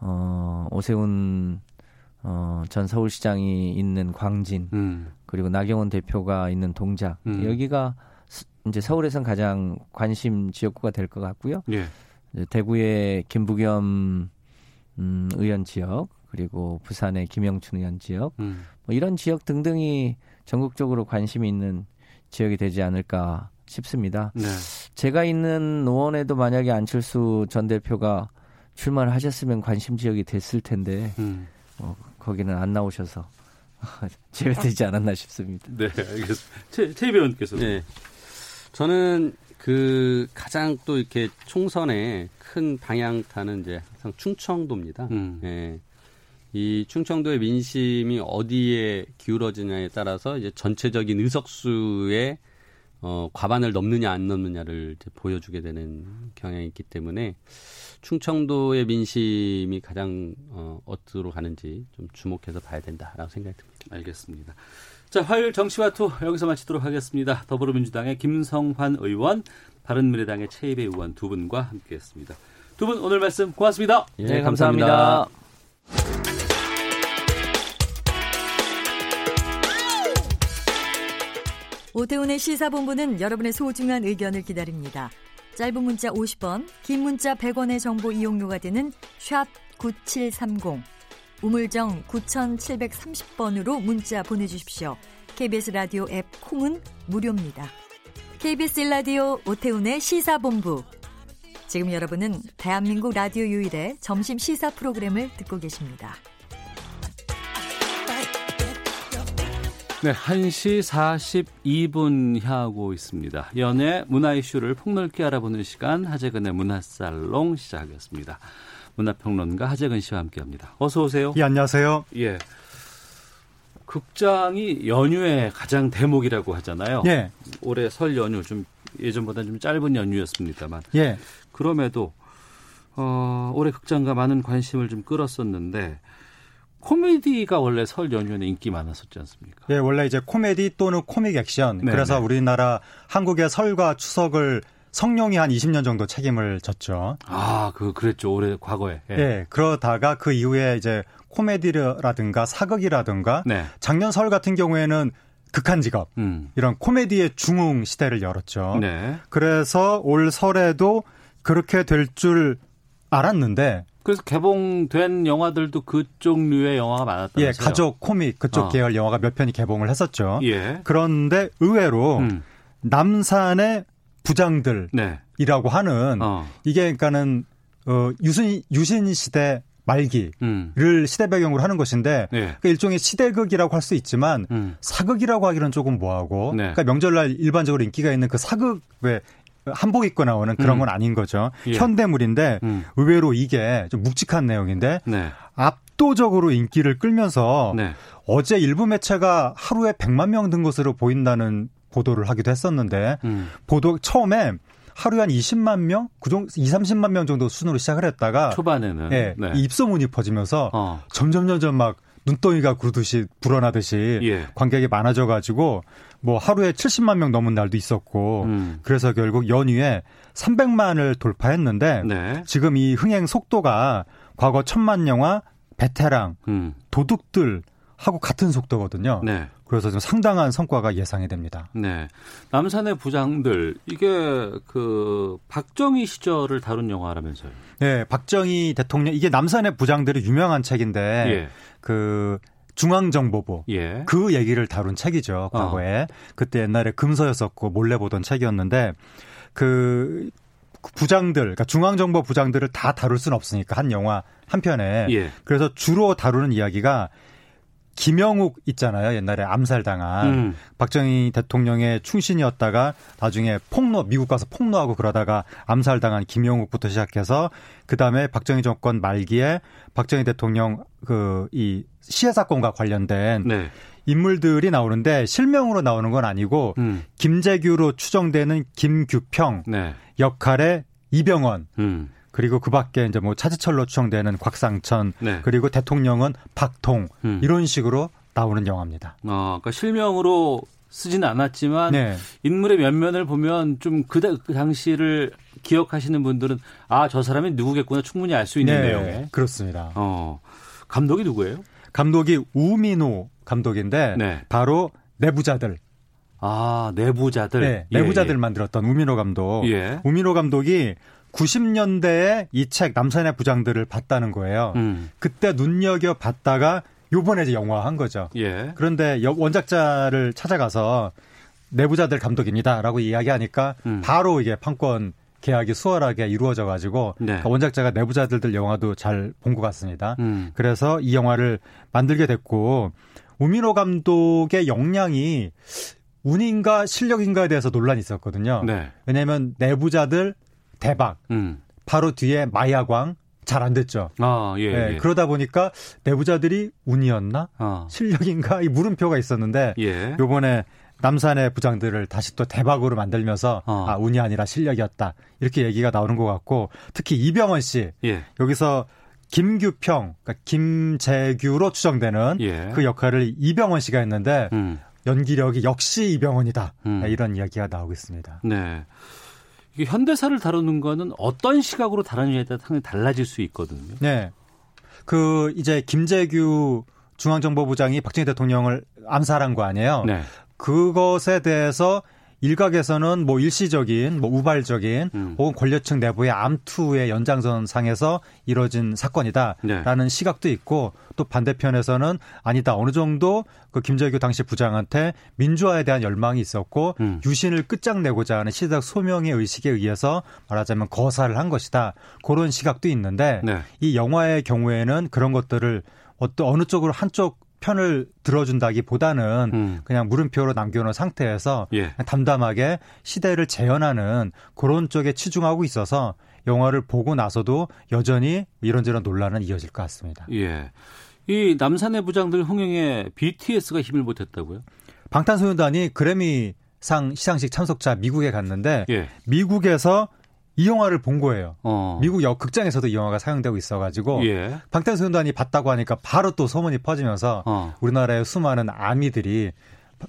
어 오세훈 어, 전 서울시장이 있는 광진 음. 그리고 나경원 대표가 있는 동작 음. 여기가 이제 서울에선 가장 관심 지역구가 될 것 같고요. 예. 대구의 김부겸 음, 의원 지역 그리고 부산의 김영춘 의원 지역 음. 뭐 이런 지역 등등이 전국적으로 관심이 있는 지역이 되지 않을까 싶습니다. 네. 제가 있는 노원에도 만약에 안철수 전 대표가 출마를 하셨으면 관심 지역이 됐을 텐데 음. 어, 거기는 안 나오셔서 제외되지 않았나 싶습니다. 네, 알겠습니다. 최, 최 배원께서. 네. 저는 그 가장 또 이렇게 총선에 큰 방향타는 이제 항상 충청도입니다. 음. 예. 이 충청도의 민심이 어디에 기울어지냐에 따라서 이제 전체적인 의석수의 어, 과반을 넘느냐 안 넘느냐를 이제 보여주게 되는 경향이 있기 때문에 충청도의 민심이 가장 어, 어디로 가는지 좀 주목해서 봐야 된다라고 생각이 듭니다. 알겠습니다. 자, 화요일 정치와 투 여기서 마치도록 하겠습니다. 더불어민주당의 김성환 의원, 바른미래당의 채이배 의원 두 분과 함께했습니다. 두 분 오늘 말씀 고맙습니다. 예, 네, 감사합니다. 감사합니다. 오태훈의 시사본부는 여러분의 소중한 의견을 기다립니다. 짧은 문자 50원, 긴 문자 100원의 정보 이용료가 되는 샵 9730, 우물정 9730번으로 문자 보내주십시오. KBS 라디오 앱 콩은 무료입니다. KBS 라디오 오태훈의 시사본부. 지금 여러분은 대한민국 라디오 유일의 점심 시사 프로그램을 듣고 계십니다. 네, 1시 42분 향하고 있습니다. 연예 문화 이슈를 폭넓게 알아보는 시간 하재근의 문화살롱 시작하겠습니다. 문화평론가 하재근 씨와 함께합니다. 어서 오세요. 예, 안녕하세요. 예. 극장이 연휴의 가장 대목이라고 하잖아요. 예. 올해 설 연휴 좀 예전보다 좀 짧은 연휴였습니다만. 예. 그럼에도 어, 올해 극장과 많은 관심을 좀 끌었었는데 코미디가 원래 설 연휴에는 인기 많았었지 않습니까? 예, 원래 이제 코미디 또는 코믹 액션. 네네. 그래서 우리나라 한국의 설과 추석을 성룡이 한 20년 정도 책임을 졌죠. 아, 그 그랬죠. 올해 과거에. 예. 예 그러다가 그 이후에 이제 코미디라든가 사극이라든가 네. 작년 설 같은 경우에는 극한 직업 음. 이런 코미디의 중흥 시대를 열었죠. 네. 그래서 올 설에도 그렇게 될 줄 알았는데 그래서 개봉된 영화들도 그쪽 류의 영화가 많았다면서요? 예, 가족 코믹 그쪽 어. 계열 영화가 몇 편이 개봉을 했었죠. 예. 그런데 의외로 음. 남산의 부장들이라고 네. 하는 어. 이게 그러니까는 어 유신 유신 시대 말기를 음. 시대 배경으로 하는 것인데 네. 그러니까 일종의 시대극이라고 할 수 있지만 음. 사극이라고 하기는 조금 뭐하고 네. 그러니까 명절날 일반적으로 인기가 있는 그 사극 왜 한복 입고 나오는 그런 음. 건 아닌 거죠. 예. 현대물인데 음. 의외로 이게 좀 묵직한 내용인데 네. 압도적으로 인기를 끌면서 네. 어제 일부 매체가 하루에 100만 명 든 것으로 보인다는 보도를 하기도 했었는데 음. 보도 처음에 하루에 한 20만 명, 그 정도 2, 30만 명 정도 수준으로 시작을 했다가 초반에는 예, 네. 입소문이 퍼지면서 어. 점점 점점 막 눈덩이가 구르듯이 불어나듯이 예. 관객이 많아져 가지고 뭐 하루에 70만 명 넘은 날도 있었고 음. 그래서 결국 연휴에 300만을 돌파했는데 네. 지금 이 흥행 속도가 과거 천만 영화 베테랑 음. 도둑들 하고 같은 속도거든요. 네. 그래서 좀 상당한 성과가 예상이 됩니다. 네. 남산의 부장들 이게 그 박정희 시절을 다룬 영화라면서요. 네, 박정희 대통령 이게 남산의 부장들이 유명한 책인데 예. 그 중앙정보부 예. 그 얘기를 다룬 책이죠 과거에 어. 그때 옛날에 금서였었고 몰래 보던 책이었는데 그 부장들 그러니까 중앙정보 부장들을 다 다룰 수는 없으니까 한 영화 한 편에 예. 그래서 주로 다루는 이야기가 김영욱 있잖아요. 옛날에 암살당한 음. 박정희 대통령의 충신이었다가 나중에 폭로 미국 가서 폭로하고 그러다가 암살당한 김영욱부터 시작해서 그다음에 박정희 정권 말기에 박정희 대통령 그 이 시해 사건과 관련된 네. 인물들이 나오는데 실명으로 나오는 건 아니고 음. 김재규로 추정되는 김규평 네. 역할의 이병헌 음. 그리고 그 밖에 이제 뭐 차지철로 추정되는 곽상천 네. 그리고 대통령은 박통 음. 이런 식으로 나오는 영화입니다. 아, 그러니까 실명으로 쓰지는 않았지만 네. 인물의 면면을 보면 좀그 그 당시를 기억하시는 분들은 아 저 사람이 누구겠구나 충분히 알 수 있는 네, 내용에 그렇습니다. 어, 감독이 누구예요? 감독이 우민호 감독인데 네. 바로 내부자들. 아 내부자들. 네, 내부자들 예, 예. 만들었던 우민호 감독. 예. 우민호 감독이 90년대에 이 책 남산의 부장들을 봤다는 거예요. 음. 그때 눈여겨 봤다가 요번에 이제 영화한 거죠. 예. 그런데 원작자를 찾아가서 내부자들 감독입니다라고 이야기하니까 음. 바로 이게 판권 계약이 수월하게 이루어져 가지고 네. 그러니까 원작자가 내부자들들 영화도 잘 본 것 같습니다. 음. 그래서 이 영화를 만들게 됐고 우민호 감독의 역량이 운인가 실력인가에 대해서 논란이 있었거든요. 네. 왜냐하면 내부자들 대박. 음. 바로 뒤에 마야광 잘 안 됐죠. 아, 예, 네, 예. 그러다 보니까 내부자들이 운이었나? 아. 실력인가? 이 물음표가 있었는데 예. 요번에 남산의 부장들을 다시 또 대박으로 만들면서 어. 아 운이 아니라 실력이었다 이렇게 얘기가 나오는 것 같고 특히 이병헌 씨 예. 여기서 김규평 그러니까 김재규로 추정되는 예. 그 역할을 이병헌 씨가 했는데 음. 연기력이 역시 이병헌이다 음. 이런 이야기가 나오고 있습니다. 네. 현대사를 다루는 거는 어떤 시각으로 다루느냐에 따라 상당히 달라질 수 있거든요. 네. 그 이제 김재규 중앙정보부장이 박정희 대통령을 암살한 거 아니에요. 네. 그것에 대해서 일각에서는 뭐 일시적인, 뭐 우발적인, 음. 혹은 권력층 내부의 암투의 연장선상에서 이뤄진 사건이다라는 네. 시각도 있고 또 반대편에서는 아니다 어느 정도 그 김재규 당시 부장한테 민주화에 대한 열망이 있었고 음. 유신을 끝장내고자 하는 시대적 소명의 의식에 의해서 말하자면 거사를 한 것이다 그런 시각도 있는데 네. 이 영화의 경우에는 그런 것들을 어떤 어느 쪽으로 한쪽 편을 들어준다기보다는 음. 그냥 물음표로 남겨놓은 상태에서 예. 담담하게 시대를 재현하는 그런 쪽에 치중하고 있어서 영화를 보고 나서도 여전히 이런저런 논란은 이어질 것 같습니다. 예. 이 남산의 부장들 흥행에 BTS가 힘을 못했다고요? 방탄소년단이 그래미 상 시상식 참석자 미국에 갔는데 예. 미국에서 이 영화를 본 거예요. 어. 미국 역 극장에서도 이 영화가 사용되고 있어가지고 예. 방탄소년단이 봤다고 하니까 바로 또 소문이 퍼지면서 어. 우리나라의 수많은 아미들이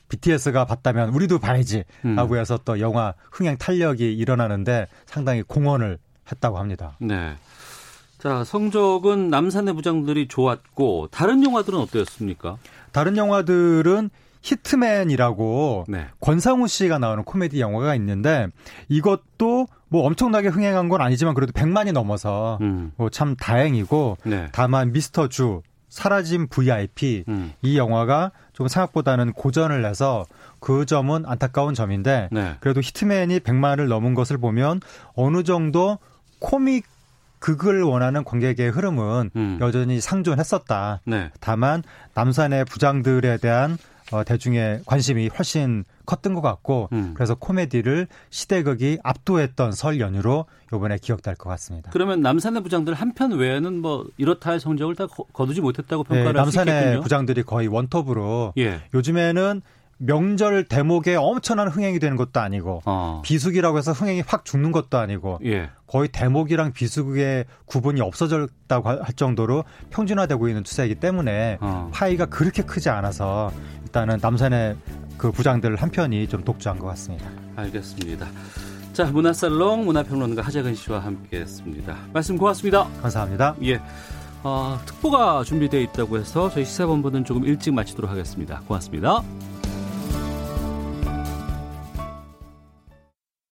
BTS가 봤다면 우리도 봐야지 음. 하고 해서 또 영화 흥행 탄력이 일어나는데 상당히 공헌을 했다고 합니다. 네. 자, 성적은 남산의 부장들이 좋았고 다른 영화들은 어땠습니까? 다른 영화들은 히트맨이라고 네. 권상우 씨가 나오는 코미디 영화가 있는데 이것도 뭐 엄청나게 흥행한 건 아니지만 그래도 100만이 넘어서 음. 뭐참 다행이고 네. 다만 미스터 주 사라진 VIP 음. 이 영화가 좀 생각보다는 고전을 내서 그 점은 안타까운 점인데 네. 그래도 히트맨이 100만을 넘은 것을 보면 어느 정도 코믹 극을 원하는 관객의 흐름은 음. 여전히 상존했었다. 네. 다만 남산의 부장들에 대한 어, 대중의 관심이 훨씬 컸던 것 같고 음. 그래서 코미디를 시대극이 압도했던 설 연휴로 이번에 기억될 것 같습니다. 그러면 남산의 부장들 한편 외에는 뭐 이렇다 할 성적을 다 거두지 못했다고 네, 평가를 네. 남산의 부장들이 거의 원톱으로 예. 요즘에는 명절 대목에 엄청난 흥행이 되는 것도 아니고 어. 비수기라고 해서 흥행이 확 죽는 것도 아니고 예. 거의 대목이랑 비수기의 구분이 없어졌다고 할 정도로 평준화되고 있는 추세이기 때문에 어. 파이가 그렇게 크지 않아서 일단은 남산의 그 부장들 한 편이 좀 독주한 것 같습니다. 알겠습니다. 자, 문화살롱 문화평론가 하재근 씨와 함께했습니다. 말씀 고맙습니다. 감사합니다. 예. 어, 특보가 준비되어 있다고 해서 저희 시사본부는 조금 일찍 마치도록 하겠습니다. 고맙습니다.